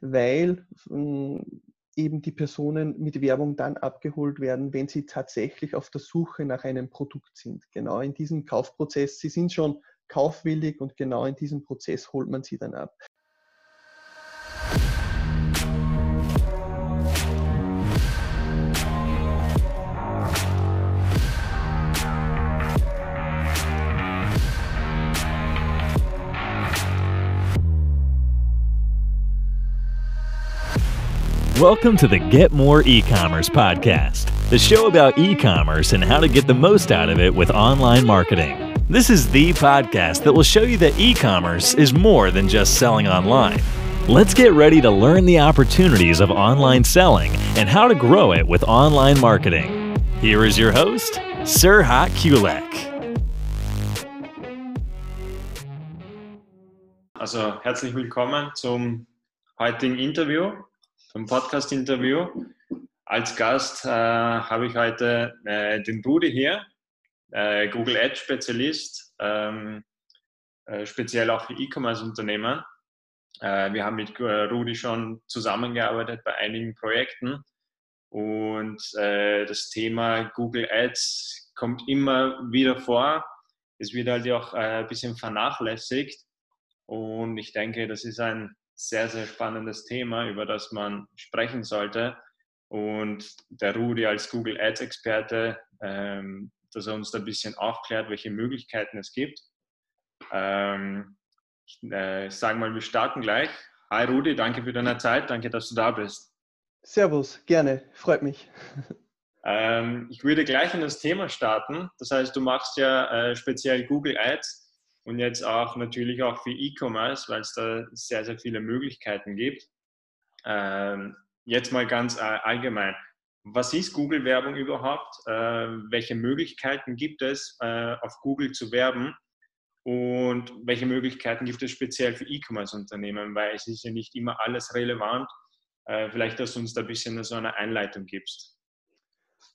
weil hm, eben die Personen mit Werbung dann abgeholt werden, wenn sie tatsächlich auf der Suche nach einem Produkt sind. Genau in diesem Kaufprozess, sie sind schon kaufwillig und genau in diesem Prozess holt man sie dann ab. Welcome to the Get More E-commerce podcast, the show about e-commerce and how to get the most out of it with online marketing. This is the podcast that will show you that e-commerce is more than just selling online. Let's get ready to learn the opportunities of online selling and how to grow it with online marketing. Here is your host, Sirhat Kulek. Also herzlich willkommen zum heutigen Interview. Zum Podcast-Interview. Als Gast äh, habe ich heute äh, den Rudi hier, äh, Google Ads Spezialist, ähm, äh, speziell auch für E-Commerce-Unternehmen. Äh, wir haben mit äh, Rudi schon zusammengearbeitet bei einigen Projekten und das Thema Google Ads kommt immer wieder vor. Es wird halt auch ein bisschen vernachlässigt und ich denke, das ist ein sehr, sehr spannendes Thema, über das man sprechen sollte. Und der Rudi als Google Ads-Experte, ähm, dass er uns da ein bisschen aufklärt, welche Möglichkeiten es gibt. Ähm, ich äh, sage mal, wir starten gleich. Hi Rudi, danke für deine Zeit, danke, dass du da bist. Servus, gerne, freut mich. Ähm, ich würde gleich in das Thema starten. Das heißt, du machst ja äh, speziell Google Ads und jetzt auch natürlich auch für E-Commerce, weil es da sehr, sehr viele Möglichkeiten gibt. Ähm, jetzt mal ganz äh, allgemein. Was ist Google-Werbung überhaupt? Äh, welche Möglichkeiten gibt es, äh, auf Google zu werben? Und welche Möglichkeiten gibt es speziell für E-Commerce-Unternehmen? Weil es ist ja nicht immer alles relevant. Äh, vielleicht, dass du uns da ein bisschen so eine Einleitung gibst.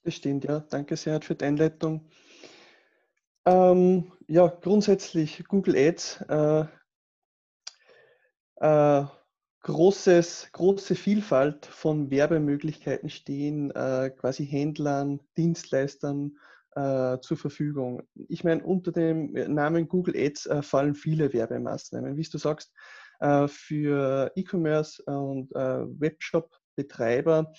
Das stimmt, ja. Danke sehr für die Einleitung. Ähm, ja, grundsätzlich Google Ads. Äh, äh, großes, große Vielfalt von Werbemöglichkeiten stehen äh, quasi Händlern, Dienstleistern äh, zur Verfügung. Ich meine, unter dem Namen Google Ads äh, fallen viele Werbemaßnahmen. Wie du sagst, äh, für E-Commerce und Webshop-Betreiber äh,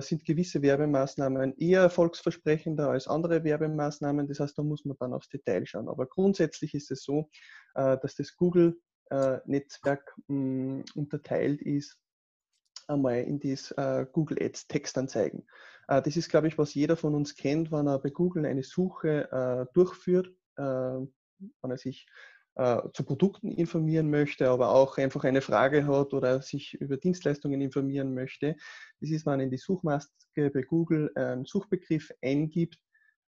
sind gewisse Werbemaßnahmen eher erfolgsversprechender als andere Werbemaßnahmen. Das heißt, da muss man dann aufs Detail schauen. Aber grundsätzlich ist es so, äh, dass das Google-Netzwerk hm, unterteilt ist einmal in das Google Ads Textanzeigen. Äh, das ist, glaube ich, was jeder von uns kennt, wenn er bei Google eine Suche durchführt, wenn er sich äh, zu Produkten informieren möchte, aber auch einfach eine Frage hat oder sich über Dienstleistungen informieren möchte. Das ist, wenn man in die Suchmaske bei Google einen Suchbegriff eingibt,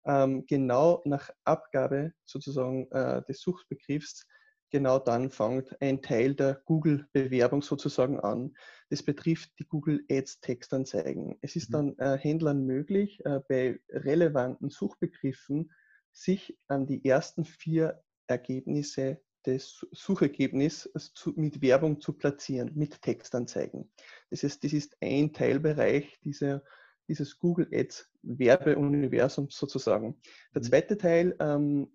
ähm, genau nach Abgabe sozusagen äh, des Suchbegriffs, genau dann fängt ein Teil der Google-Bewerbung sozusagen an. Das betrifft die Google Ads Textanzeigen. Es ist mhm. dann äh, Händlern möglich, äh, bei relevanten Suchbegriffen sich an die ersten vier Ergebnisse des Suchergebnisses mit Werbung zu platzieren, mit Textanzeigen. Das heißt, das ist ein Teilbereich dieser, dieses Google Ads Werbeuniversums sozusagen. Der mhm. zweite Teil ähm,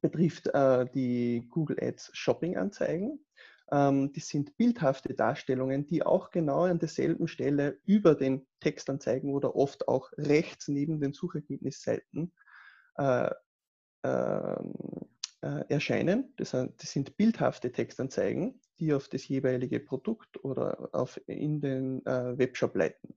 betrifft äh, die Google Ads Shopping Anzeigen. Ähm, das sind bildhafte Darstellungen, die auch genau an derselben Stelle über den Textanzeigen oder oft auch rechts neben den Suchergebnisseiten äh, ähm, äh, erscheinen. Das, das, sind bildhafte Textanzeigen, die auf das jeweilige Produkt oder auf, in den äh, Webshop leiten.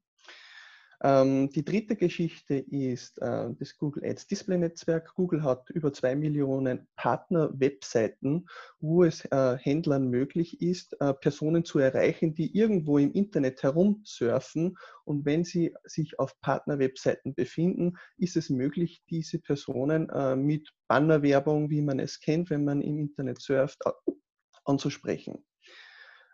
Ähm, die dritte Geschichte ist äh, das Google Ads Display Netzwerk. Google hat über zwei Millionen Partner-Webseiten, wo es äh, Händlern möglich ist, äh, Personen zu erreichen, die irgendwo im Internet herumsurfen. Und wenn sie sich auf Partner-Webseiten befinden, ist es möglich, diese Personen mit Bannerwerbung, wie man es kennt, wenn man im Internet surft, anzusprechen.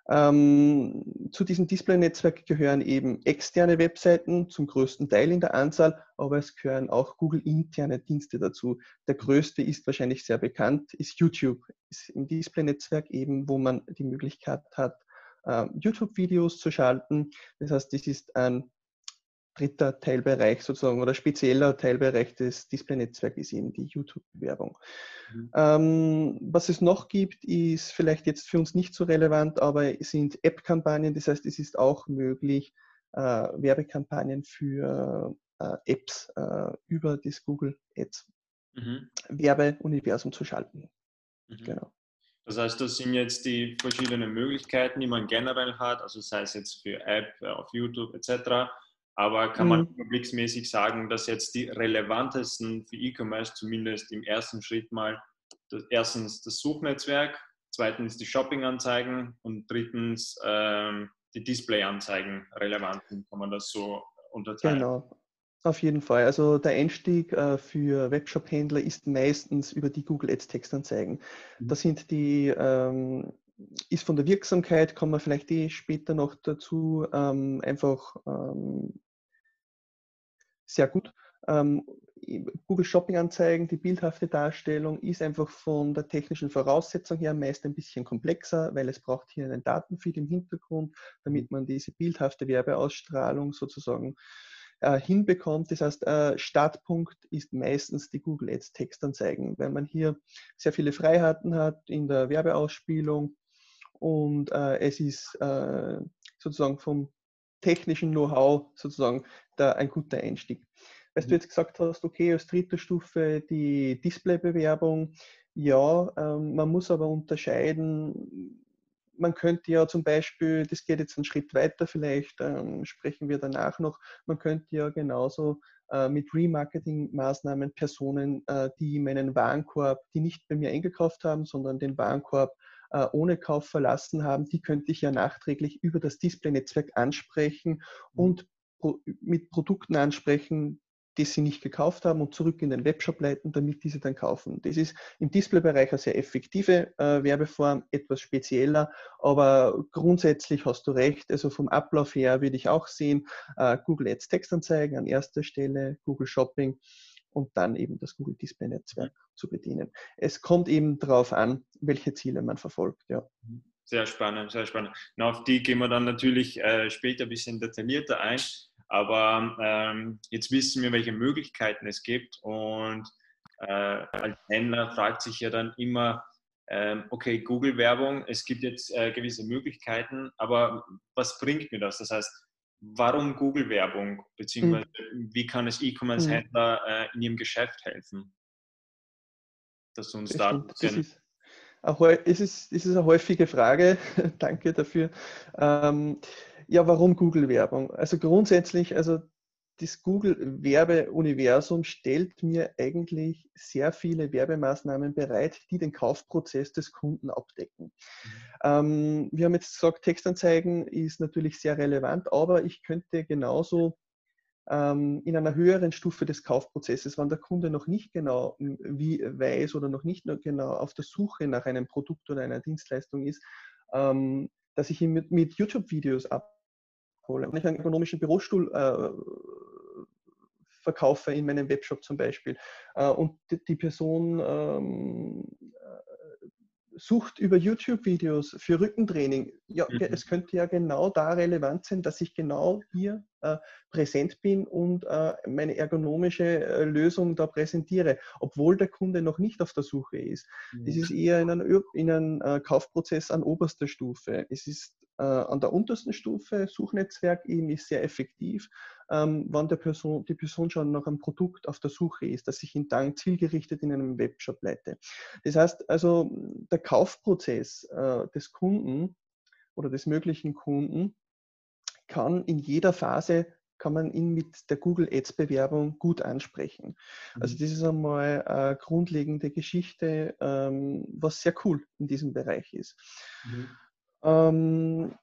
Ähm, zu diesem Display-Netzwerk gehören eben externe Webseiten, zum größten Teil in der Anzahl, aber es gehören auch Google-interne Dienste dazu. Der größte ist wahrscheinlich sehr bekannt, ist YouTube, ist im Display-Netzwerk eben, wo man die Möglichkeit hat, äh, YouTube-Videos zu schalten. Das heißt, das ist ein dritter Teilbereich sozusagen oder spezieller Teilbereich des Display-Netzwerks ist eben die YouTube-Werbung. Mhm. Ähm, was es noch gibt, ist vielleicht jetzt für uns nicht so relevant, aber es sind App-Kampagnen. Das heißt, es ist auch möglich, äh, Werbekampagnen für äh, Apps äh, über das Google Ads mhm. Werbeuniversum zu schalten. Mhm. Genau. Das heißt, das sind jetzt die verschiedenen Möglichkeiten, die man generell hat, also sei es jetzt für App, äh, auf YouTube etc. Aber kann man mhm. überblicksmäßig sagen, dass jetzt die relevantesten für E-Commerce zumindest im ersten Schritt mal das, erstens das Suchnetzwerk, zweitens die Shopping-Anzeigen und drittens ähm, die Display-Anzeigen relevant sind. Kann man das so unterteilen? Genau. Auf jeden Fall. Also der Einstieg äh, für Webshop-Händler ist meistens über die Google Ads Textanzeigen. Mhm. Das sind die, ähm, ist von der Wirksamkeit, kommen wir vielleicht eh später noch dazu, ähm, einfach ähm, sehr gut. Ähm, Google Shopping Anzeigen, die bildhafte Darstellung ist einfach von der technischen Voraussetzung her meist ein bisschen komplexer, weil es braucht hier einen Datenfeed im Hintergrund, damit mhm. man diese bildhafte Werbeausstrahlung sozusagen äh, hinbekommt. Das heißt, äh, Startpunkt ist meistens die Google Ads Textanzeigen, weil man hier sehr viele Freiheiten hat in der Werbeausspielung und äh, es ist äh, sozusagen vom technischen Know-how sozusagen da ein guter Einstieg. Weißt du mhm. jetzt gesagt hast, okay, als dritte Stufe die Displaybewerbung. Ja, ähm, man muss aber unterscheiden, man könnte ja zum Beispiel, das geht jetzt einen Schritt weiter, vielleicht ähm, sprechen wir danach noch, man könnte ja genauso äh, mit Remarketing-Maßnahmen Personen, äh, die meinen Warenkorb, die nicht bei mir eingekauft haben, sondern den Warenkorb äh, ohne Kauf verlassen haben, die könnte ich ja nachträglich über das Display-Netzwerk ansprechen mhm. und pro, mit Produkten ansprechen, die sie nicht gekauft haben und zurück in den Webshop leiten, damit diese dann kaufen. Das ist im Displaybereich eine sehr effektive äh, Werbeform, etwas spezieller, aber grundsätzlich hast du recht. Also vom Ablauf her würde ich auch sehen, äh, Google Ads Textanzeigen an erster Stelle, Google Shopping und dann eben das Google Display Netzwerk zu bedienen. Es kommt eben darauf an, welche Ziele man verfolgt. Ja. Sehr spannend, sehr spannend. Und auf die gehen wir dann natürlich äh, später ein bisschen detaillierter ein. Aber ähm, jetzt wissen wir, welche Möglichkeiten es gibt. Und äh, als Händler fragt sich ja dann immer, ähm, okay, Google-Werbung, es gibt jetzt äh, gewisse Möglichkeiten, aber was bringt mir das? Das heißt, warum Google-Werbung? Beziehungsweise mhm. wie kann es E-Commerce-Händler äh, in ihrem Geschäft helfen? Dass du uns da ein bisschen es ist, es ist eine häufige Frage. Danke dafür. Ähm, ja, warum Google-Werbung? Also grundsätzlich, also das Google-Werbeuniversum stellt mir eigentlich sehr viele Werbemaßnahmen bereit, die den Kaufprozess des Kunden abdecken. Mhm. Ähm, wir haben jetzt gesagt, Textanzeigen ist natürlich sehr relevant, aber ich könnte genauso ähm, in einer höheren Stufe des Kaufprozesses, wenn der Kunde noch nicht genau wie weiß oder noch nicht genau auf der Suche nach einem Produkt oder einer Dienstleistung ist, ähm, dass ich ihn mit, mit YouTube-Videos ab abhole. Wenn ich einen ökonomischen Bürostuhl äh, verkaufe in meinem Webshop zum Beispiel äh, und die, die Person ähm, äh, sucht über YouTube-Videos für Rückentraining, ja, mhm. es könnte ja genau da relevant sein, dass ich genau hier äh, präsent bin und äh, meine ergonomische äh, Lösung da präsentiere, obwohl der Kunde noch nicht auf der Suche ist. Mhm. Das ist eher in einem, in einem äh, Kaufprozess an oberster Stufe. Es ist an der untersten Stufe, Suchnetzwerk eben ist sehr effektiv, ähm, wann der Person, die Person schon nach einem Produkt auf der Suche ist, dass ich ihn dann zielgerichtet in einem Webshop leite. Das heißt also, der Kaufprozess äh, des Kunden oder des möglichen Kunden kann in jeder Phase kann man ihn mit der Google Ads Bewerbung gut ansprechen. Also mhm. das ist einmal eine grundlegende Geschichte, ähm, was sehr cool in diesem Bereich ist. Mhm. Ähm,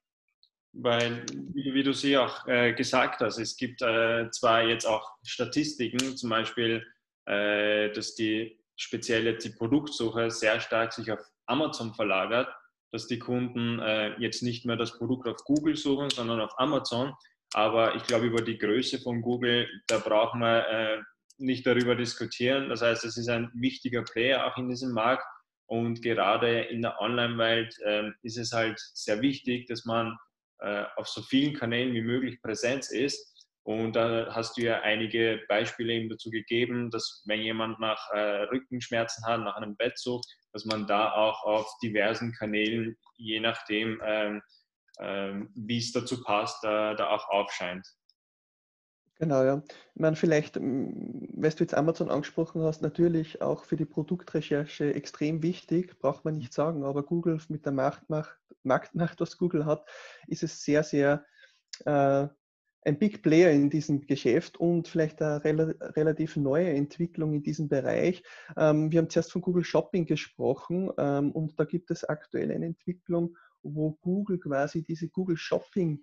Weil, wie, wie, du sie auch äh, gesagt hast, es gibt äh, zwar jetzt auch Statistiken, zum Beispiel, äh, dass die spezielle die Produktsuche sehr stark sich auf Amazon verlagert, dass die Kunden äh, jetzt nicht mehr das Produkt auf Google suchen, sondern auf Amazon. Aber ich glaube, über die Größe von Google, da brauchen wir äh, nicht darüber diskutieren. Das heißt, es ist ein wichtiger Player auch in diesem Markt Und gerade in der Online-Welt äh, ist es halt sehr wichtig, dass man äh, auf so vielen Kanälen wie möglich Präsenz ist. Und da hast du ja einige Beispiele eben dazu gegeben, dass wenn jemand nach äh, Rückenschmerzen hat, nach einem Bettzug, dass man da auch auf diversen Kanälen, je nachdem, ähm, ähm, wie es dazu passt, da, da auch aufscheint. Genau, ja. Ich meine, vielleicht, weil du jetzt Amazon angesprochen hast, natürlich auch für die Produktrecherche extrem wichtig, braucht man nicht sagen, aber Google mit der Marktmacht, Marktmacht was Google hat, ist es sehr, sehr äh, ein Big Player in diesem Geschäft und vielleicht eine rel relativ neue Entwicklung in diesem Bereich. Ähm, wir haben zuerst von Google Shopping gesprochen ähm, und da gibt es aktuell eine Entwicklung, wo Google quasi diese Google Shopping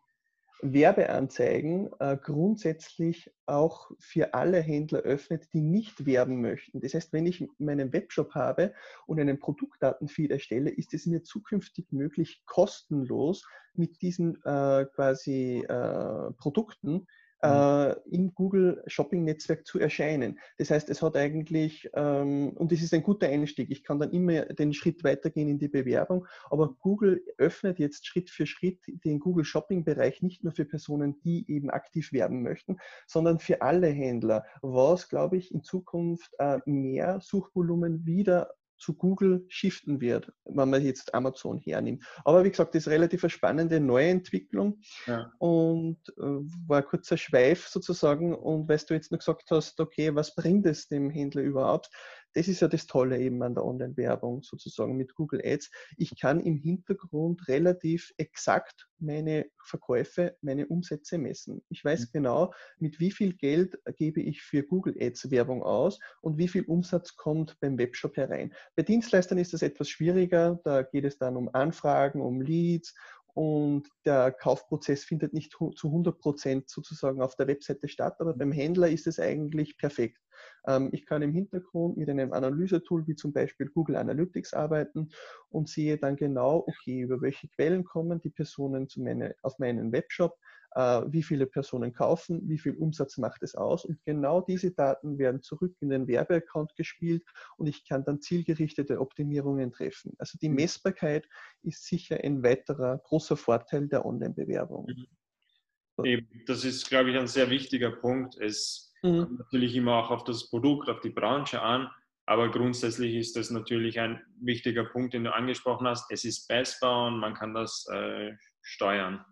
Werbeanzeigen äh, grundsätzlich auch für alle Händler öffnet, die nicht werben möchten. Das heißt, wenn ich meinen Webshop habe und einen Produktdatenfeed erstelle, ist es mir zukünftig möglich, kostenlos mit diesen äh, quasi äh, Produkten. Äh, im Google Shopping Netzwerk zu erscheinen. Das heißt, es hat eigentlich, ähm, und es ist ein guter Einstieg, ich kann dann immer den Schritt weitergehen in die Bewerbung, aber Google öffnet jetzt Schritt für Schritt den Google Shopping Bereich nicht nur für Personen, die eben aktiv werben möchten, sondern für alle Händler, was, glaube ich, in Zukunft äh, mehr Suchvolumen wieder zu Google shiften wird, wenn man jetzt Amazon hernimmt. Aber wie gesagt, das ist relativ eine spannende Neuentwicklung ja. und äh, war ein kurzer Schweif sozusagen. Und weil du jetzt noch gesagt hast, okay, was bringt es dem Händler überhaupt? Das ist ja das Tolle eben an der Online-Werbung sozusagen mit Google Ads. Ich kann im Hintergrund relativ exakt meine Verkäufe, meine Umsätze messen. Ich weiß mhm. genau, mit wie viel Geld gebe ich für Google Ads Werbung aus und wie viel Umsatz kommt beim Webshop herein. Bei Dienstleistern ist das etwas schwieriger. Da geht es dann um Anfragen, um Leads und der Kaufprozess findet nicht zu 100 Prozent sozusagen auf der Webseite statt, aber beim Händler ist es eigentlich perfekt. Ähm, ich kann im Hintergrund mit einem Analysetool wie zum Beispiel Google Analytics arbeiten und sehe dann genau, okay, über welche Quellen kommen die Personen zu meine, auf meinen Webshop, wie viele Personen kaufen, wie viel Umsatz macht es aus und genau diese Daten werden zurück in den Werbeaccount gespielt und ich kann dann zielgerichtete Optimierungen treffen. Also die mhm. Messbarkeit ist sicher ein weiterer großer Vorteil der Online-Bewerbung. Mhm. Das ist, glaube ich, ein sehr wichtiger Punkt. Es mhm. kommt natürlich immer auch auf das Produkt, auf die Branche an, aber grundsätzlich ist das natürlich ein wichtiger Punkt, den du angesprochen hast. Es ist messbar und man kann das äh, steuern.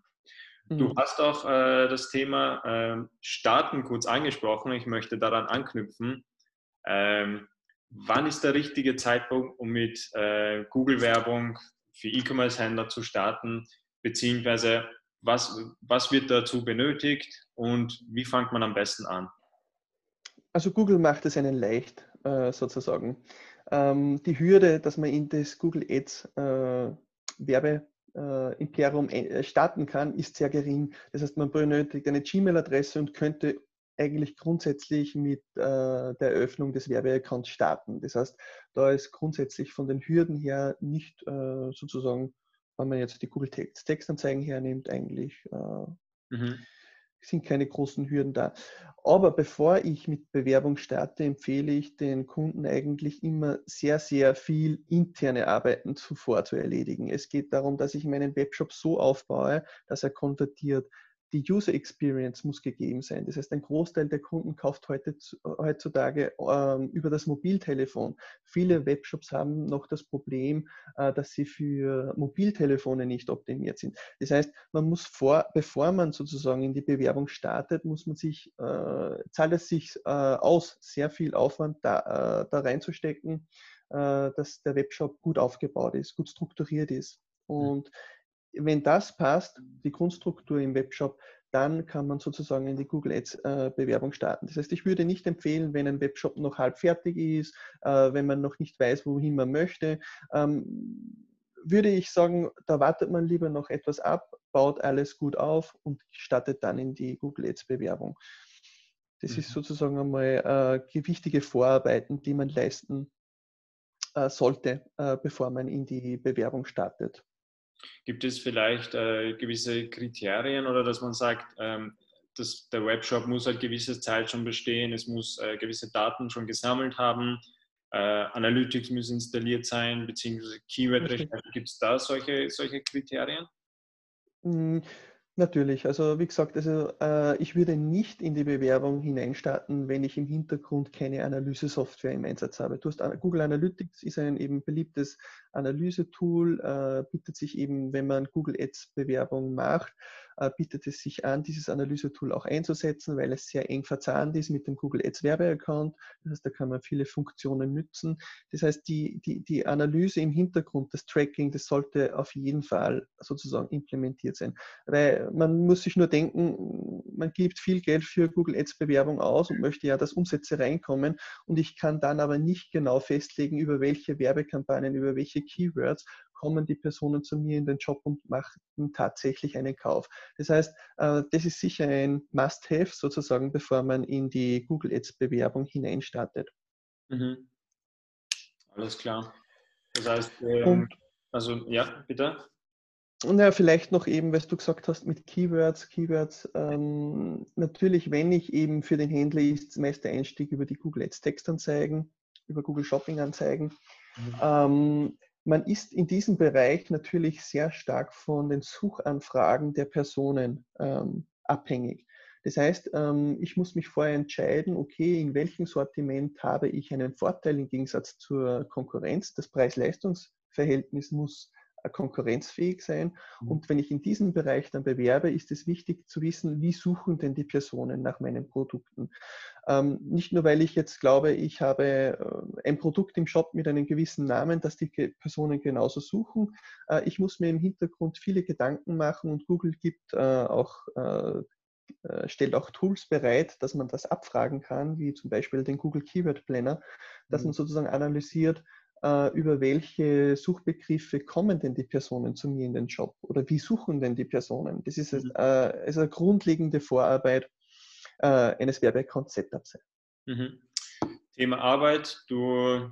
Du mhm. hast auch äh, das Thema äh, Starten kurz angesprochen. Ich möchte daran anknüpfen. Ähm, wann ist der richtige Zeitpunkt, um mit äh, Google-Werbung für E-Commerce-Händler zu starten? Beziehungsweise was, was wird dazu benötigt und wie fängt man am besten an? Also Google macht es einen leicht, äh, sozusagen. Ähm, die Hürde, dass man in das Google Ads äh, Werbe äh, Imperium äh, starten kann, ist sehr gering. Das heißt, man benötigt eine Gmail-Adresse und könnte eigentlich grundsätzlich mit äh, der Eröffnung des Werbeaccounts starten. Das heißt, da ist grundsätzlich von den Hürden her nicht sozusagen, wenn man jetzt die Google Textanzeigen hernimmt, eigentlich mhm sind keine großen Hürden da. Aber bevor ich mit Bewerbung starte, empfehle ich den Kunden eigentlich immer sehr, sehr viel interne Arbeiten zuvor zu erledigen. Es geht darum, dass ich meinen Webshop so aufbaue, dass er konvertiert die User Experience muss gegeben sein. Das heißt, ein Großteil der Kunden kauft heute, heutzutage ähm, über das Mobiltelefon. Viele Webshops haben noch das Problem, äh, dass sie für Mobiltelefone nicht optimiert sind. Das heißt, man muss vor, bevor man sozusagen in die Bewerbung startet, muss man sich, äh, zahlt es sich äh, aus, sehr viel Aufwand da, äh, da reinzustecken, äh, dass der Webshop gut aufgebaut ist, gut strukturiert ist. Mhm. Und wenn das passt, die Grundstruktur im Webshop, dann kann man sozusagen in die Google Ads äh, Bewerbung starten. Das heißt, ich würde nicht empfehlen, wenn ein Webshop noch halb fertig ist, äh, wenn man noch nicht weiß, wohin man möchte, ähm, würde ich sagen, da wartet man lieber noch etwas ab, baut alles gut auf und startet dann in die Google Ads Bewerbung. Das mhm. ist sozusagen einmal äh, wichtige Vorarbeiten, die man leisten äh, sollte, äh, bevor man in die Bewerbung startet. Gibt es vielleicht äh, gewisse Kriterien oder dass man sagt, ähm, dass der Webshop muss halt gewisse Zeit schon bestehen, es muss äh, gewisse Daten schon gesammelt haben, äh, Analytics muss installiert sein, beziehungsweise Keyword-Recherche. Gibt es da solche, solche Kriterien? Hm, Natürlich, also wie gesagt, also äh, ich würde nicht in die Bewerbung hineinstarten, wenn ich im Hintergrund keine Analyse-Software im Einsatz habe. Hast, Google Analytics ist ein eben beliebtes Analysetool, äh, bietet sich eben, wenn man Google Ads Bewerbung macht, äh, bietet es sich an, dieses Analysetool auch einzusetzen, weil es sehr eng verzahnt ist mit dem Google Ads Werbeaccount. Das heißt, da kann man viele Funktionen nützen. Das heißt, die, die, die Analyse im Hintergrund, das Tracking, das sollte auf jeden Fall sozusagen implementiert sein. Weil man muss sich nur denken, man gibt viel Geld für Google Ads Bewerbung aus und möchte ja, dass Umsätze reinkommen und ich kann dann aber nicht genau festlegen, über welche Werbekampagnen, über welche Keywords kommen die Personen zu mir in den Job und machen tatsächlich einen Kauf. Das heißt, äh, das ist sicher ein Must-Have sozusagen, bevor man in die Google Ads-Bewerbung hineinstartet. Mhm. Alles klar. Das heißt, ähm, also ja, bitte. Und ja, vielleicht noch eben, was du gesagt hast mit Keywords. Keywords, ähm, natürlich, wenn ich eben für den Händler ist, meist der Einstieg über die Google Ads Textanzeigen, über Google Shopping Anzeigen. Mhm. Ähm, man ist in diesem Bereich natürlich sehr stark von den Suchanfragen der Personen ähm, abhängig. Das heißt, ähm, ich muss mich vorher entscheiden, okay, in welchem Sortiment habe ich einen Vorteil im Gegensatz zur Konkurrenz. Das Preis-Leistungs-Verhältnis muss konkurrenzfähig sein. Mhm. Und wenn ich in diesem Bereich dann bewerbe, ist es wichtig zu wissen, wie suchen denn die Personen nach meinen Produkten. Ähm, nicht nur, weil ich jetzt glaube, ich habe äh, ein Produkt im Shop mit einem gewissen Namen, dass die Personen genauso suchen. Äh, ich muss mir im Hintergrund viele Gedanken machen und Google gibt äh, auch äh, äh, stellt auch Tools bereit, dass man das abfragen kann, wie zum Beispiel den Google Keyword Planner, dass mhm. man sozusagen analysiert, äh, über welche Suchbegriffe kommen denn die Personen zu mir in den Job oder wie suchen denn die Personen. Das ist mhm. äh, also eine grundlegende Vorarbeit äh, eines Werbeaccount-Setups. Mhm. Thema Arbeit, du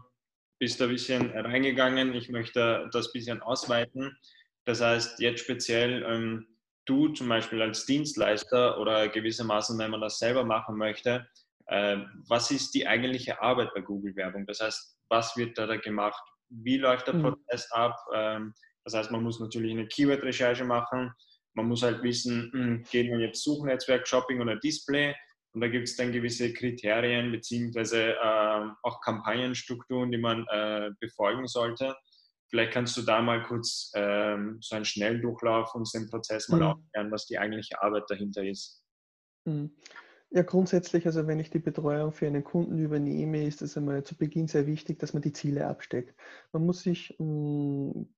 bist da ein bisschen reingegangen, ich möchte das ein bisschen ausweiten. Das heißt, jetzt speziell ähm, du zum Beispiel als Dienstleister oder gewissermaßen, wenn man das selber machen möchte, äh, was ist die eigentliche Arbeit bei Google-Werbung? Das heißt, was wird da, da gemacht, wie läuft der mhm. Prozess ab. Ähm, das heißt, man muss natürlich eine Keyword-Recherche machen. Man muss halt wissen, hm, geht man jetzt Suchnetzwerk, Shopping oder Display? Und da gibt es dann gewisse Kriterien beziehungsweise äh, auch Kampagnenstrukturen, die man äh, befolgen sollte. Vielleicht kannst du da mal kurz ähm, so einen Schnelldurchlauf uns den Prozess mal mhm. aufklären, was die eigentliche Arbeit dahinter ist. Mhm. Ja, grundsätzlich, also wenn ich die Betreuung für einen Kunden übernehme, ist es einmal zu Beginn sehr wichtig, dass man die Ziele absteckt. Man muss sich mh, hm,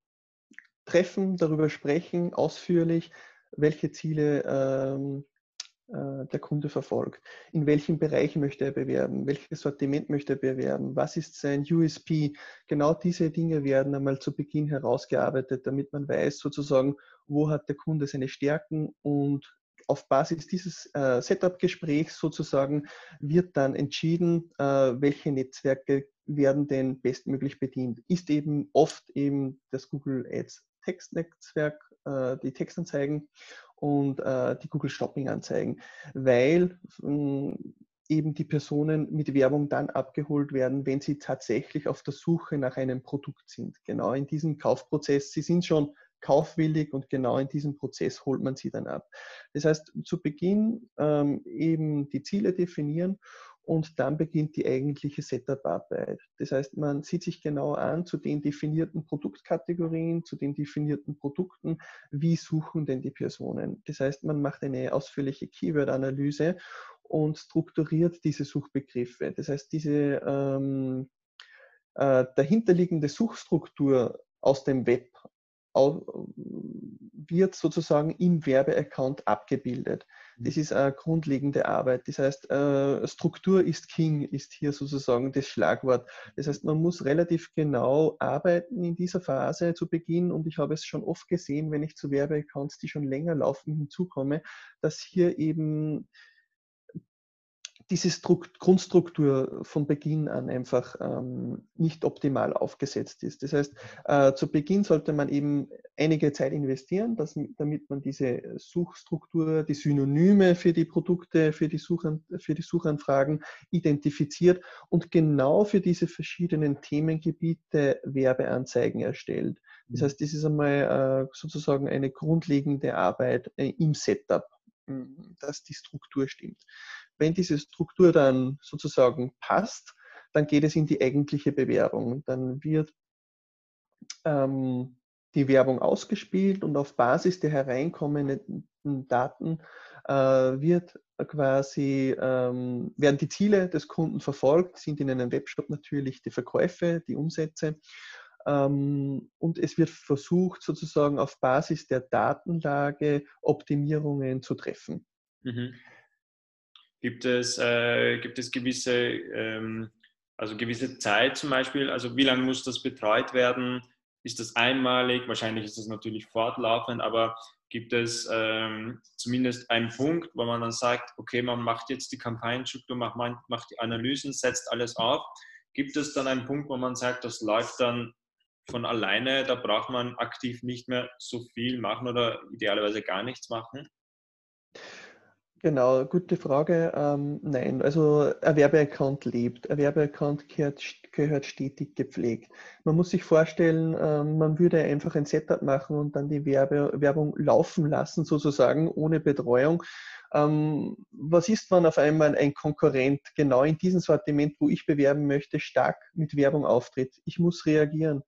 treffen, darüber sprechen, ausführlich, welche Ziele ähm, äh, der Kunde verfolgt. In welchem Bereich möchte er bewerben? Welches Sortiment möchte er bewerben? Was ist sein USP? Genau diese Dinge werden einmal zu Beginn herausgearbeitet, damit man weiß sozusagen, wo hat der Kunde seine Stärken und auf Basis dieses äh, Setup-Gesprächs sozusagen wird dann entschieden, äh, welche Netzwerke werden denn bestmöglich bedient. Ist eben oft eben das Google Ads Textnetzwerk, äh, die Textanzeigen und äh, die Google Shopping Anzeigen, weil hm, eben die Personen mit Werbung dann abgeholt werden, wenn sie tatsächlich auf der Suche nach einem Produkt sind. Genau in diesem Kaufprozess. Sie sind schon kaufwillig und genau in diesem Prozess holt man sie dann ab. Das heißt, zu Beginn ähm, eben die Ziele definieren und dann beginnt die eigentliche Setup-Arbeit. Das heißt, man sieht sich genau an zu den definierten Produktkategorien, zu den definierten Produkten, wie suchen denn die Personen. Das heißt, man macht eine ausführliche Keyword-Analyse und strukturiert diese Suchbegriffe. Das heißt, diese ähm, äh, dahinterliegende Suchstruktur aus dem Web wird sozusagen im Werbeaccount abgebildet. Das mhm. ist eine grundlegende Arbeit. Das heißt, äh, Struktur ist King, ist hier sozusagen das Schlagwort. Das heißt, man muss relativ genau arbeiten in dieser Phase zu Beginn und ich habe es schon oft gesehen, wenn ich zu Werbeaccounts, die schon länger laufen, hinzukomme, dass hier eben diese Strukt Grundstruktur von Beginn an einfach ähm, nicht optimal aufgesetzt ist. Das heißt, äh, zu Beginn sollte man eben einige Zeit investieren, dass, damit man diese Suchstruktur, die Synonyme für die Produkte, für die, Suchan für die Suchanfragen identifiziert und genau für diese verschiedenen Themengebiete Werbeanzeigen erstellt. Das mhm. heißt, das ist einmal äh, sozusagen eine grundlegende Arbeit äh, im Setup dass die Struktur stimmt. Wenn diese Struktur dann sozusagen passt, dann geht es in die eigentliche Bewerbung. Dann wird ähm, die Werbung ausgespielt und auf Basis der hereinkommenden Daten äh, wird quasi, ähm, werden die Ziele des Kunden verfolgt, sind in einem Webshop natürlich die Verkäufe, die Umsätze. Ähm, und es wird versucht, sozusagen auf Basis der Datenlage Optimierungen zu treffen. Mhm. Gibt es, äh, gibt es gewisse, ähm, also gewisse Zeit zum Beispiel? Also wie lange muss das betreut werden? Ist das einmalig? Wahrscheinlich ist das natürlich fortlaufend, aber gibt es ähm, zumindest einen Punkt, wo man dann sagt, okay, man macht jetzt die Kampagnenstruktur, macht, macht die Analysen, setzt alles auf. Gibt es dann einen Punkt, wo man sagt, das läuft dann von alleine, da braucht man aktiv nicht mehr so viel machen oder idealerweise gar nichts machen? Genau, gute Frage. Ähm, nein, also ein Werbeaccount lebt. Ein Werbeaccount gehört, gehört stetig gepflegt. Man muss sich vorstellen, ähm, man würde einfach ein Setup machen und dann die Werbe, Werbung laufen lassen, sozusagen, ohne Betreuung. Ähm, was ist, wenn auf einmal ein Konkurrent genau in diesem Sortiment, wo ich bewerben möchte, stark mit Werbung auftritt? Ich muss reagieren.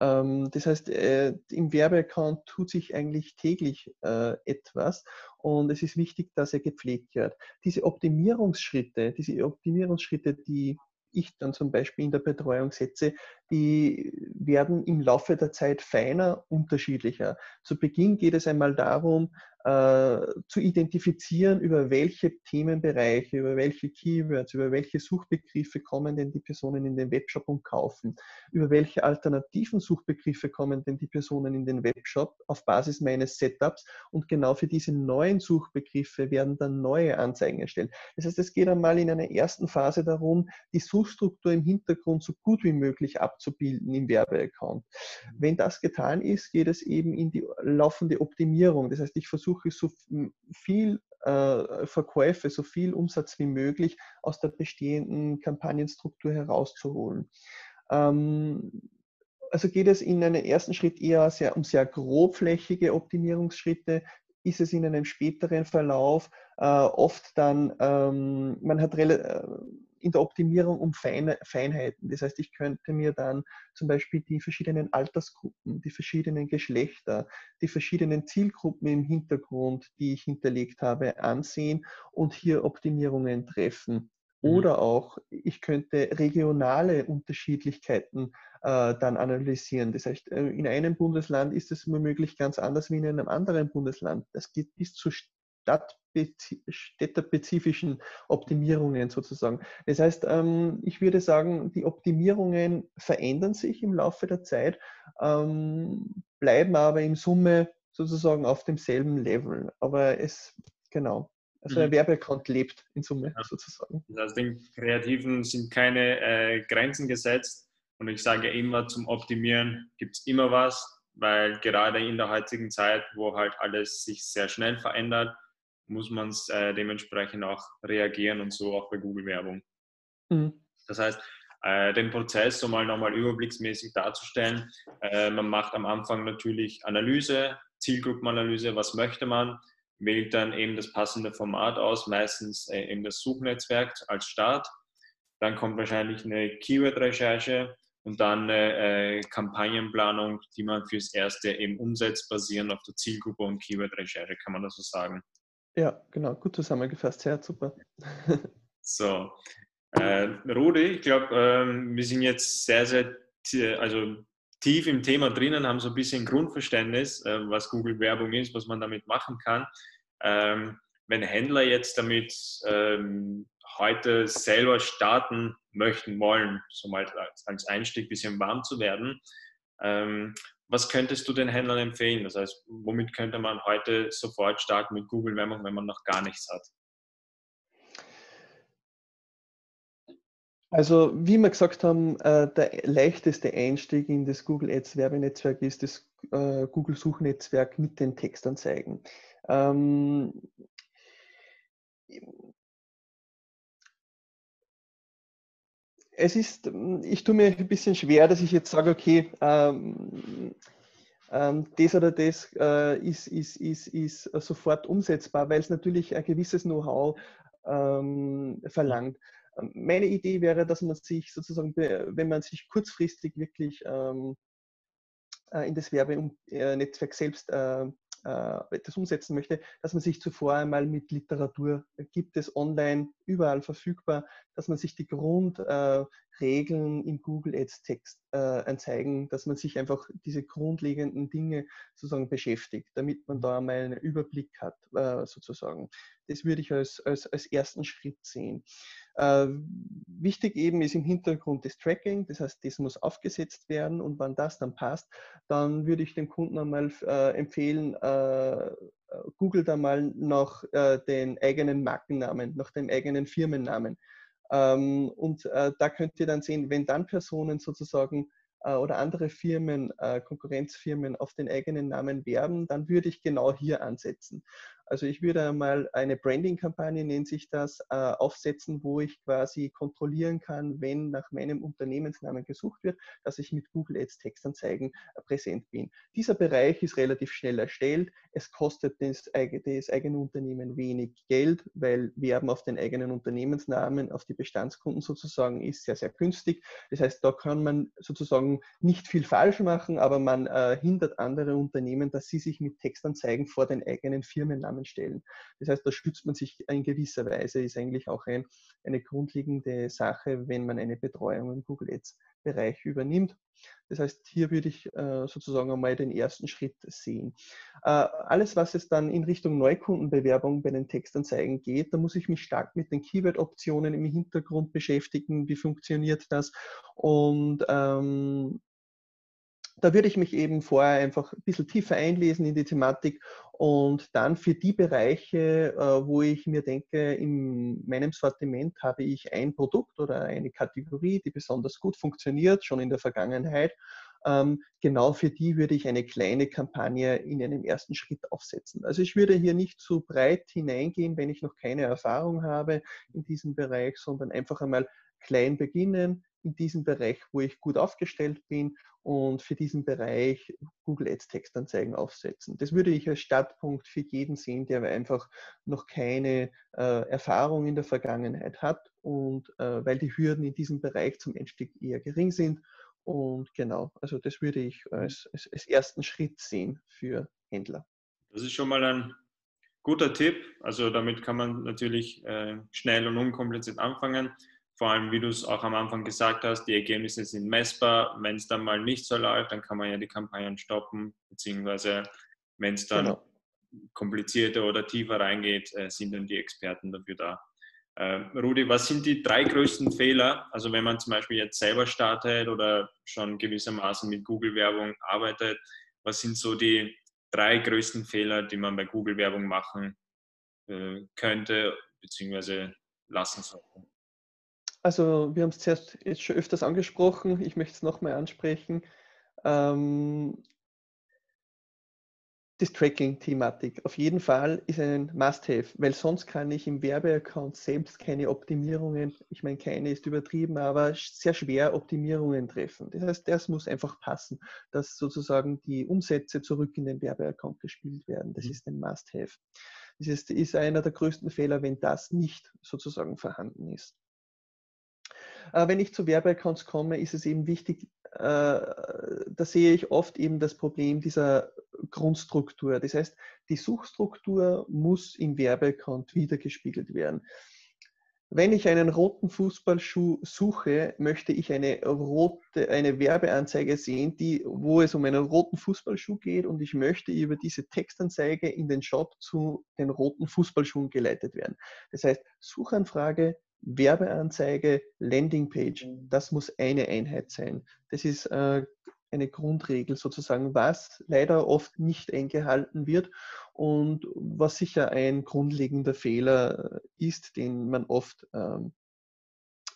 Ähm, das heißt, äh, im Werbeaccount tut sich eigentlich täglich äh, etwas und es ist wichtig, dass er gepflegt wird. Diese Optimierungsschritte, diese Optimierungsschritte, die ich dann zum Beispiel in der Betreuung setze, die werden im Laufe der Zeit feiner, unterschiedlicher. Zu Beginn geht es einmal darum, äh, zu identifizieren, über welche Themenbereiche, über welche Keywords, über welche Suchbegriffe kommen denn die Personen in den Webshop und kaufen, über welche alternativen Suchbegriffe kommen denn die Personen in den Webshop auf Basis meines Setups und genau für diese neuen Suchbegriffe werden dann neue Anzeigen erstellt. Das heißt, es geht einmal in einer ersten Phase darum, die Suchstruktur im Hintergrund so gut wie möglich abzubilden im Werbeaccount. Wenn das getan ist, geht es eben in die laufende Optimierung. Das heißt, ich versuche so viel äh, Verkäufe, so viel Umsatz wie möglich aus der bestehenden Kampagnenstruktur herauszuholen. Ähm, also geht es in einem ersten Schritt eher sehr, um sehr grobflächige Optimierungsschritte, ist es in einem späteren Verlauf äh, oft dann, ähm, man hat äh, in der Optimierung um Feine, Feinheiten. Das heißt, ich könnte mir dann zum Beispiel die verschiedenen Altersgruppen, die verschiedenen Geschlechter, die verschiedenen Zielgruppen im Hintergrund, die ich hinterlegt habe, ansehen und hier Optimierungen treffen. Mhm. Oder auch, ich könnte regionale Unterschiedlichkeiten äh, dann analysieren. Das heißt, äh, in einem Bundesland ist es womöglich ganz anders wie in einem anderen Bundesland. Das geht bis zu städtespezifischen Optimierungen sozusagen. Das heißt, ähm, ich würde sagen, die Optimierungen verändern sich im Laufe der Zeit, ähm, bleiben aber in Summe sozusagen auf demselben Level. Aber es, genau, also ein mhm. Werbeaccount lebt in Summe ja. sozusagen. Das heißt, den Kreativen sind keine äh, Grenzen gesetzt und ich sage immer, zum Optimieren gibt es immer was, weil gerade in der heutigen Zeit, wo halt alles sich sehr schnell verändert, muss man es äh, dementsprechend auch reagieren und so auch bei Google-Werbung. Mhm. Das heißt, äh, den Prozess so mal nochmal überblicksmäßig darzustellen. Äh, man macht am Anfang natürlich Analyse, Zielgruppenanalyse, was möchte man, wählt dann eben das passende Format aus, meistens äh, eben das Suchnetzwerk als Start. Dann kommt wahrscheinlich eine Keyword-Recherche und dann eine Kampagnenplanung, die man fürs Erste eben umsetzt, basierend auf der Zielgruppe und Keyword-Recherche, kann man das so sagen. Ja, genau, gut zusammengefasst, sehr super. so, äh, Rudi, ich glaube, ähm, wir sind jetzt sehr, sehr also tief im Thema drinnen, haben so ein bisschen Grundverständnis, äh, was Google Werbung ist, was man damit machen kann. Ähm, wenn Händler jetzt damit ähm, heute selber starten möchten wollen, so mal als Einstieg ein bisschen warm zu werden, ähm, was könntest du den Händlern empfehlen? Das heißt, womit könnte man heute sofort starten mit Google Werbung, wenn man noch gar nichts hat? Also, wie wir gesagt haben, äh, der leichteste Einstieg in das Google Ads Werbenetzwerk ist das äh, Google Suchnetzwerk mit den Textanzeigen. Es ist, ich tue mir ein bisschen schwer, dass ich jetzt sage, okay, ähm, ähm, das oder das äh, ist, ist, ist, ist sofort umsetzbar, weil es natürlich ein gewisses Know-how ähm, verlangt. Meine Idee wäre, dass man sich sozusagen, wenn man sich kurzfristig wirklich ähm, äh, in das Werbenetzwerk selbst äh, etwas umsetzen möchte, dass man sich zuvor einmal mit Literatur, äh, gibt es online überall verfügbar, dass man sich die Grundregeln äh, in Google Ads Text anzeigen, dass man sich einfach diese grundlegenden Dinge sozusagen beschäftigt, damit man da einmal einen Überblick hat, sozusagen. Das würde ich als, als, als ersten Schritt sehen. Äh, wichtig eben ist im Hintergrund das Tracking, das heißt, das muss aufgesetzt werden und wenn das dann passt, dann würde ich dem Kunden einmal äh, empfehlen, äh, Google da mal nach äh, den eigenen Markennamen, nach dem eigenen Firmennamen. Ähm, und äh, da könnt ihr dann sehen, wenn dann Personen sozusagen äh, oder andere Firmen, Konkurrenzfirmen auf den eigenen Namen werben, dann würde ich genau hier ansetzen. Also ich würde einmal eine Branding-Kampagne, nennt sich das, äh, aufsetzen, wo ich quasi kontrollieren kann, wenn nach meinem Unternehmensnamen gesucht wird, dass ich mit Google Ads Textanzeigen äh, präsent bin. Dieser Bereich ist relativ schnell erstellt. Es kostet das, das eigene Unternehmen wenig Geld, weil Werben auf den eigenen Unternehmensnamen, auf die Bestandskunden sozusagen, ist sehr, sehr günstig. Das heißt, da kann man sozusagen nicht viel falsch machen, aber man äh, hindert andere Unternehmen, dass sie sich mit Textanzeigen vor den eigenen Firmennamen stellen. Das heißt, da schützt man sich in gewisser Weise, ist eigentlich auch ein, eine grundlegende Sache, wenn man eine Betreuung im Google Ads Bereich übernimmt. Das heißt, hier würde ich äh, sozusagen einmal den ersten Schritt sehen. Äh, alles, was es dann in Richtung Neukundenbewerbung bei den Textanzeigen geht, da muss ich mich stark mit den Keyword-Optionen im Hintergrund beschäftigen. Wie funktioniert das? Und ähm, da würde ich mich eben vorher einfach ein bisschen tiefer einlesen in die Thematik und dann für die Bereiche, äh, wo ich mir denke, in meinem Sortiment habe ich ein Produkt oder eine Kategorie, die besonders gut funktioniert, schon in der Vergangenheit, ähm, genau für die würde ich eine kleine Kampagne in einem ersten Schritt aufsetzen. Also ich würde hier nicht zu breit hineingehen, wenn ich noch keine Erfahrung habe in diesem Bereich, sondern einfach einmal klein beginnen, in diesem Bereich, wo ich gut aufgestellt bin und für diesen Bereich Google Ads Textanzeigen aufsetzen. Das würde ich als Startpunkt für jeden sehen, der einfach noch keine äh, Erfahrung in der Vergangenheit hat und äh, weil die Hürden in diesem Bereich zum Einstieg eher gering sind. Und genau, also das würde ich als, als, als ersten Schritt sehen für Händler. Das ist schon mal ein guter Tipp. Also damit kann man natürlich äh, schnell und unkompliziert anfangen vor allem, wie du es auch am Anfang gesagt hast, die Ergebnisse sind messbar. Wenn es dann mal nicht so läuft, dann kann man ja die Kampagnen stoppen, beziehungsweise wenn es dann genau. komplizierter oder tiefer reingeht, äh, sind dann die Experten dafür da. Äh, Rudi, was sind die drei größten Fehler? Also wenn man zum Beispiel jetzt selber startet oder schon gewissermaßen mit Google-Werbung arbeitet, was sind so die drei größten Fehler, die man bei Google-Werbung machen äh, könnte, beziehungsweise lassen sollte? Also wir haben es zuerst jetzt schon öfters angesprochen, ich möchte es nochmal ansprechen. Ähm, das Tracking-Thematik auf jeden Fall ist ein Must-Have, weil sonst kann ich im Werbeaccount selbst keine Optimierungen, ich meine, keine ist übertrieben, aber sehr schwer Optimierungen treffen. Das heißt, das muss einfach passen, dass sozusagen die Umsätze zurück in den Werbeaccount gespielt werden. Das mhm. ist ein Must-Have. Das ist, ist einer der größten Fehler, wenn das nicht sozusagen vorhanden ist. Äh, wenn ich zu Werbeaccounts komme, ist es eben wichtig, äh, da sehe ich oft eben das Problem dieser Grundstruktur. Das heißt, die Suchstruktur muss im Werbeaccount wiedergespiegelt werden. Wenn ich einen roten Fußballschuh suche, möchte ich eine rote, eine Werbeanzeige sehen, die, wo es um einen roten Fußballschuh geht und ich möchte über diese Textanzeige in den Shop zu den roten Fußballschuhen geleitet werden. Das heißt, Suchanfrage, Werbeanzeige, Landingpage, mhm. das muss eine Einheit sein. Das ist äh, eine Grundregel sozusagen, was leider oft nicht eingehalten wird und was sicher ein grundlegender Fehler ist, den man oft ähm,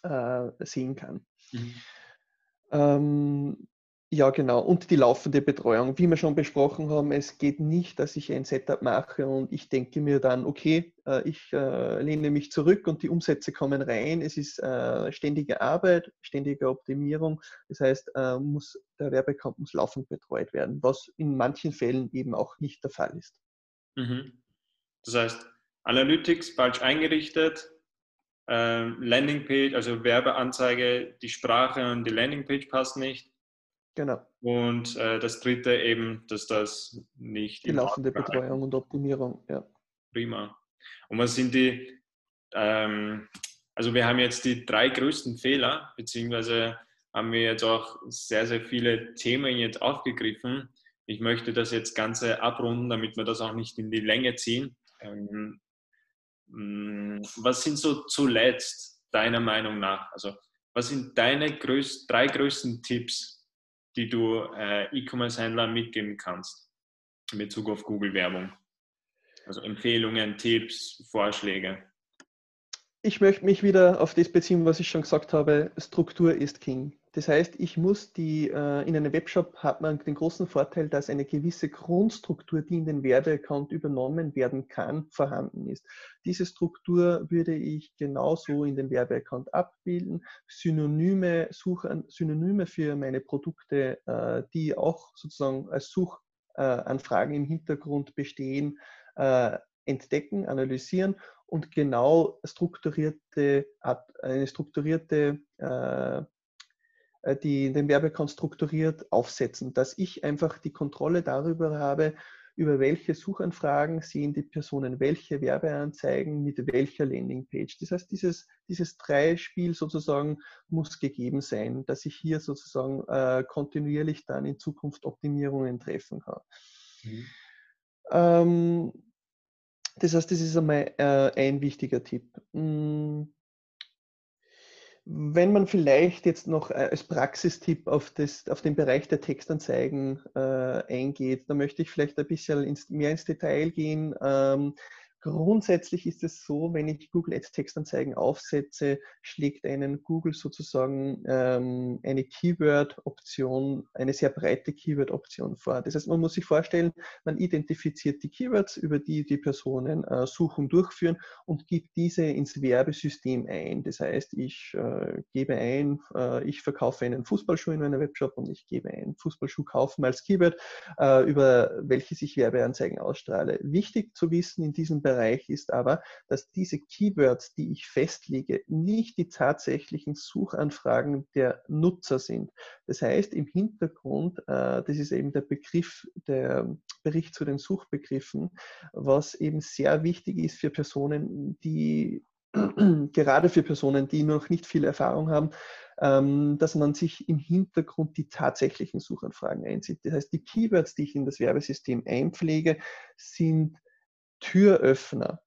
äh, sehen kann. Mhm. Ähm, ja, genau. Und die laufende Betreuung. Wie wir schon besprochen haben, es geht nicht, dass ich ein Setup mache und ich denke mir dann, okay, äh, ich äh, lehne mich zurück und die Umsätze kommen rein. Es ist äh, ständige Arbeit, ständige Optimierung. Das heißt, muss, der Werbeaccount muss laufend betreut werden, was in manchen Fällen eben auch nicht der Fall ist. Mhm. Das heißt, Analytics falsch eingerichtet, Landingpage, also Werbeanzeige, die Sprache und die Landingpage passt nicht Genau. Und äh, das dritte eben, dass das nicht. Die laufende Betreuung und Optimierung, ja. Prima. Und was sind die, ähm, also wir haben jetzt die drei größten Fehler, beziehungsweise haben wir jetzt auch sehr, sehr viele Themen jetzt aufgegriffen. Ich möchte das jetzt Ganze abrunden, damit wir das auch nicht in die Länge ziehen. Ähm, mm, was sind so zuletzt deiner Meinung nach? Also was sind deine größ drei größten Tipps die du äh, E-Commerce-Händlern mitgeben kannst in Bezug auf Google-Werbung? Also Empfehlungen, Tipps, Vorschläge. Ich möchte mich wieder auf das beziehen, was ich schon gesagt habe. Struktur ist King. Das heißt, ich muss die, äh, in einem Webshop hat man den großen Vorteil, dass eine gewisse Grundstruktur, die in den Werbeaccount übernommen werden kann, vorhanden ist. Diese Struktur würde ich genauso in den Werbeaccount abbilden. Synonyme, Suchen, Synonyme für meine Produkte, äh, die auch sozusagen als Suchanfragen im Hintergrund bestehen, äh, entdecken, analysieren und genau strukturierte, eine strukturierte äh, die den Werbeaccount strukturiert aufsetzen, dass ich einfach die Kontrolle darüber habe, über welche Suchanfragen sehen die Personen welche Werbeanzeigen mit welcher Landingpage. Das heißt, dieses, dieses Dreispiel sozusagen muss gegeben sein, dass ich hier sozusagen äh, kontinuierlich dann in Zukunft Optimierungen treffen kann. Mhm. Ähm, das heißt, das ist einmal äh, ein wichtiger Tipp. Hm, wenn man vielleicht jetzt noch äh, als Praxistipp auf, das, auf den Bereich der Textanzeigen äh, eingeht, da möchte ich vielleicht ein bisschen ins, mehr ins Detail gehen. Ähm, Grundsätzlich ist es so, wenn ich Google Ads Textanzeigen aufsetze, schlägt einen Google sozusagen ähm, eine Keyword-Option, eine sehr breite Keyword-Option vor. Das heißt, man muss sich vorstellen, man identifiziert die Keywords, über die die Personen äh, Suchen durchführen und gibt diese ins Werbesystem ein. Das heißt, ich äh, gebe ein, äh, ich verkaufe einen Fußballschuh in meiner Webshop und ich gebe ein Fußballschuh kaufen als Keyword, äh, über welches ich Werbeanzeigen ausstrahle. Wichtig zu wissen in diesem Bereich, Bereich ist aber, dass diese Keywords, die ich festlege, nicht die tatsächlichen Suchanfragen der Nutzer sind. Das heißt, im Hintergrund, äh, das ist eben der Begriff, der Bericht zu den Suchbegriffen, was eben sehr wichtig ist für Personen, die gerade für Personen, die noch nicht viel Erfahrung haben, ähm, dass man sich im Hintergrund die tatsächlichen Suchanfragen einzieht. Das heißt, die Keywords, die ich in das Werbesystem einpflege, sind Türöffner.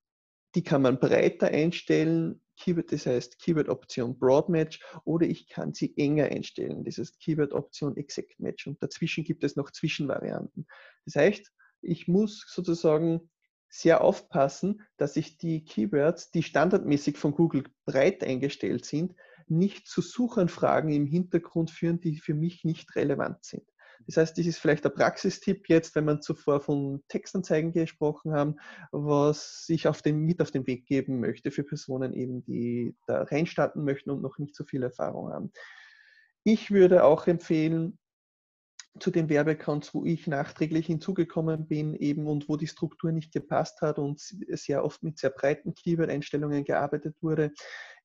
Die kann man breiter einstellen, Keyword, das heißt Keyword-Option Broad Match, oder ich kann sie enger einstellen, das heißt Keyword-Option Exact Match. Und dazwischen gibt es noch Zwischenvarianten. Das heißt, ich muss sozusagen sehr aufpassen, dass ich die Keywords, die standardmäßig von Google breit eingestellt sind, nicht zu Suchanfragen im Hintergrund führen, die für mich nicht relevant sind. Das heißt, das ist vielleicht der Praxistipp jetzt, wenn man zuvor von Textanzeigen gesprochen haben, was ich auf den, mit auf den Weg geben möchte für Personen eben, die da reinstarten möchten und noch nicht so viel Erfahrung haben. Ich würde auch empfehlen, zu den Werbeaccounts, wo ich nachträglich hinzugekommen bin, eben und wo die Struktur nicht gepasst hat und sehr oft mit sehr breiten Keyword-Einstellungen gearbeitet wurde.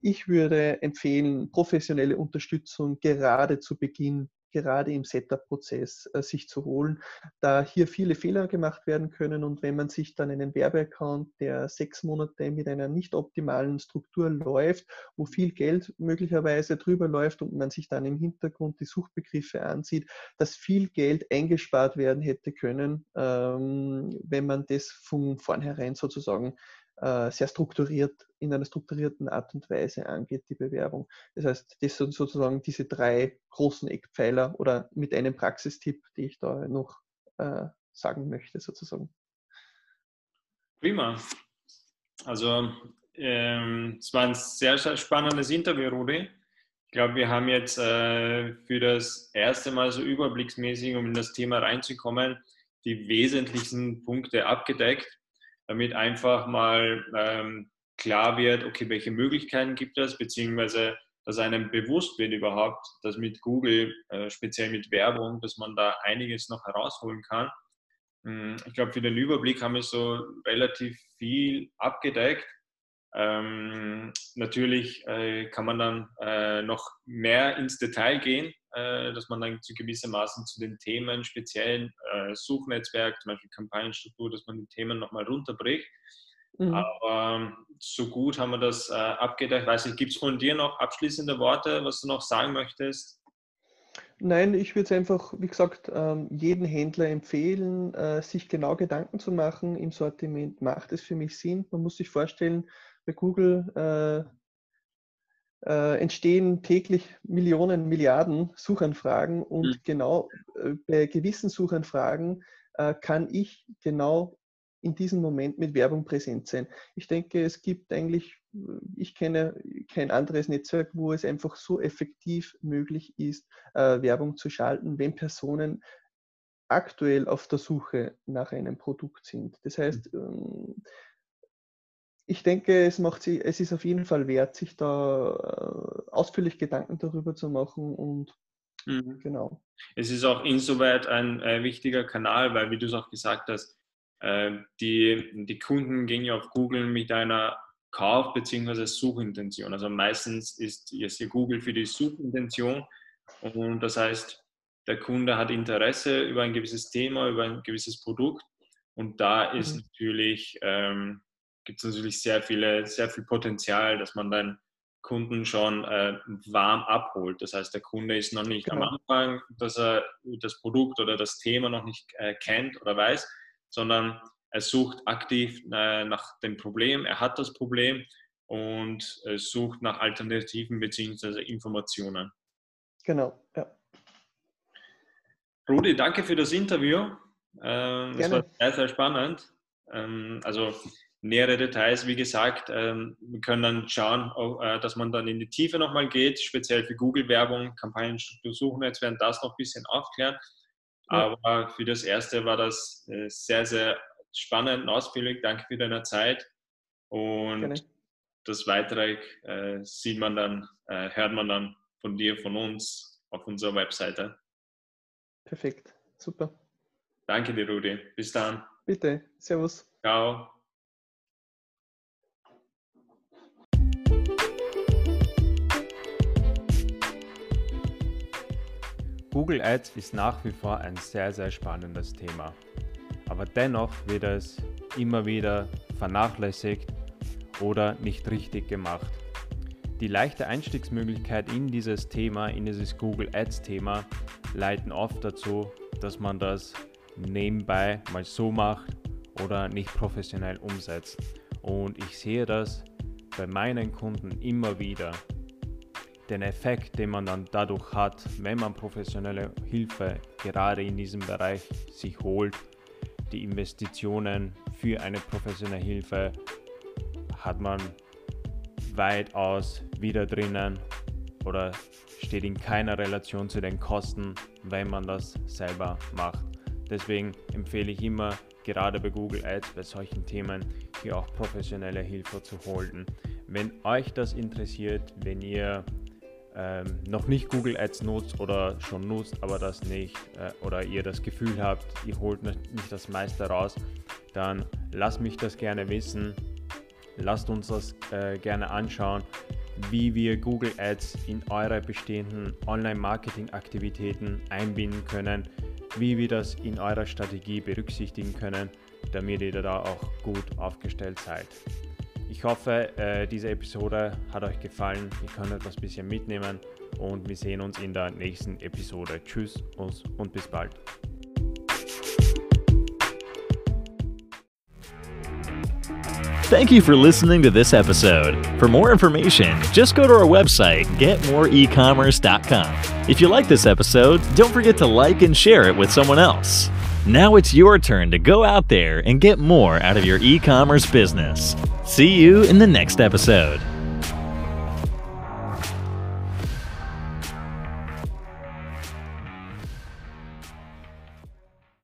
Ich würde empfehlen, professionelle Unterstützung gerade zu Beginn gerade im Setup-Prozess äh, sich zu holen, da hier viele Fehler gemacht werden können. Und wenn man sich dann einen Werbeaccount, der sechs Monate mit einer nicht optimalen Struktur läuft, wo viel Geld möglicherweise drüber läuft und man sich dann im Hintergrund die Suchbegriffe ansieht, dass viel Geld eingespart werden hätte können, ähm, wenn man das von vornherein sozusagen sehr strukturiert, in einer strukturierten Art und Weise angeht, die Bewerbung. Das heißt, das sind sozusagen diese drei großen Eckpfeiler oder mit einem Praxistipp, die ich da noch äh, sagen möchte, sozusagen. Prima. Also ähm, es war ein sehr, sehr spannendes Interview, Rudi. Ich glaube, wir haben jetzt äh, für das erste Mal so überblicksmäßig, um in das Thema reinzukommen, die wesentlichsten Punkte abgedeckt, damit einfach mal ähm, klar wird, okay, welche Möglichkeiten gibt es, beziehungsweise dass einem bewusst wird überhaupt, dass mit Google, äh, speziell mit Werbung, dass man da einiges noch herausholen kann. Hm, ich glaube, für den Überblick haben wir so relativ viel abgedeckt. Ähm, natürlich äh, kann man dann äh, noch mehr ins Detail gehen, dass man dann zu gewissermaßen zu den Themen, speziellen äh, Suchnetzwerk, zum Beispiel Kampagnenstruktur, dass man die Themen nochmal runterbricht. Mhm. Aber ähm, so gut haben wir das äh, abgedeckt. Weiß nicht, gibt es von dir noch abschließende Worte, was du noch sagen möchtest? Nein, ich würde es einfach, wie gesagt, ähm, jeden Händler empfehlen, äh, sich genau Gedanken zu machen im Sortiment. Macht es für mich Sinn? Man muss sich vorstellen, bei Google äh, äh, entstehen täglich Millionen, Milliarden Suchanfragen und mhm. genau äh, bei gewissen Suchanfragen äh, kann ich genau in diesem Moment mit Werbung präsent sein. Ich denke, es gibt eigentlich, ich kenne kein anderes Netzwerk, wo es einfach so effektiv möglich ist, äh, Werbung zu schalten, wenn Personen aktuell auf der Suche nach einem Produkt sind. Das heißt, mhm. ähm, ich denke, es, macht sie, es ist auf jeden Fall wert, sich da äh, ausführlich Gedanken darüber zu machen und mhm. genau. Es ist auch insoweit ein äh, wichtiger Kanal, weil, wie du es auch gesagt hast, äh, die, die Kunden gehen ja auf Google mit einer Kauf- bzw. Suchintention. Also meistens ist jetzt hier Google für die Suchintention und das heißt, der Kunde hat Interesse über ein gewisses Thema, über ein gewisses Produkt und da ist mhm. natürlich, ähm, gibt es natürlich sehr viele, sehr viel Potenzial, dass man dann Kunden schon äh, warm abholt. Das heißt, der Kunde ist noch nicht genau. am Anfang, dass er das Produkt oder das Thema noch nicht äh, kennt oder weiß, sondern er sucht aktiv äh, nach dem Problem, er hat das Problem und äh, sucht nach Alternativen bzw. Informationen. Genau, ja. Rudi, danke für das Interview. Ähm, das war sehr, sehr spannend. Ähm, also nähere Details, wie gesagt, ähm, wir können dann schauen, äh, dass man dann in die Tiefe nochmal geht, speziell für Google-Werbung, Kampagnenstruktur, Suchnetz werden das noch ein bisschen aufklären. Aber für das erste war das äh, sehr, sehr spannend und ausführlich. Danke für deine Zeit. Und Gerne. das Weitere äh, sieht man dann, äh, hört man dann von dir, von uns auf unserer Webseite. Perfekt, super. Danke dir, Rudi. Bis dann. Bitte, Servus. Ciao. Google Ads ist nach wie vor ein sehr, sehr spannendes Thema. Aber dennoch wird es immer wieder vernachlässigt oder nicht richtig gemacht. Die leichte Einstiegsmöglichkeit in dieses Thema, in dieses Google Ads Thema, leiten oft dazu, dass man das nebenbei mal so macht oder nicht professionell umsetzt. Und ich sehe das bei meinen Kunden immer wieder, den Effekt, den man dann dadurch hat, wenn man professionelle Hilfe gerade in diesem Bereich sich holt, die Investitionen für eine professionelle Hilfe hat man weitaus wieder drinnen oder steht in keiner Relation zu den Kosten, wenn man das selber macht. Deswegen empfehle ich immer, gerade bei Google Ads, bei solchen Themen, hier auch professionelle Hilfe zu holen. Wenn euch das interessiert, wenn ihr ähm, noch nicht Google Ads nutzt oder schon nutzt, aber das nicht äh, oder ihr das Gefühl habt, ihr holt nicht das meiste raus, dann lasst mich das gerne wissen. Lasst uns das äh, gerne anschauen, wie wir Google Ads in eure bestehenden Online-Marketing-Aktivitäten einbinden können, wie wir das in eurer Strategie berücksichtigen können, damit ihr da auch gut aufgestellt seid. Ich hoffe, äh, diese Episode hat euch gefallen. Ihr könnt etwas bisschen mitnehmen und wir sehen uns in der nächsten Episode. Tschüss und bis bald. Thank you for listening to this episode. For more information, just go to our website, getmoreecommerce.com. If you like this episode, don't forget to like and share it with someone else. Now it's your turn to go out there and get more out of your e commerce business. See you in the next episode.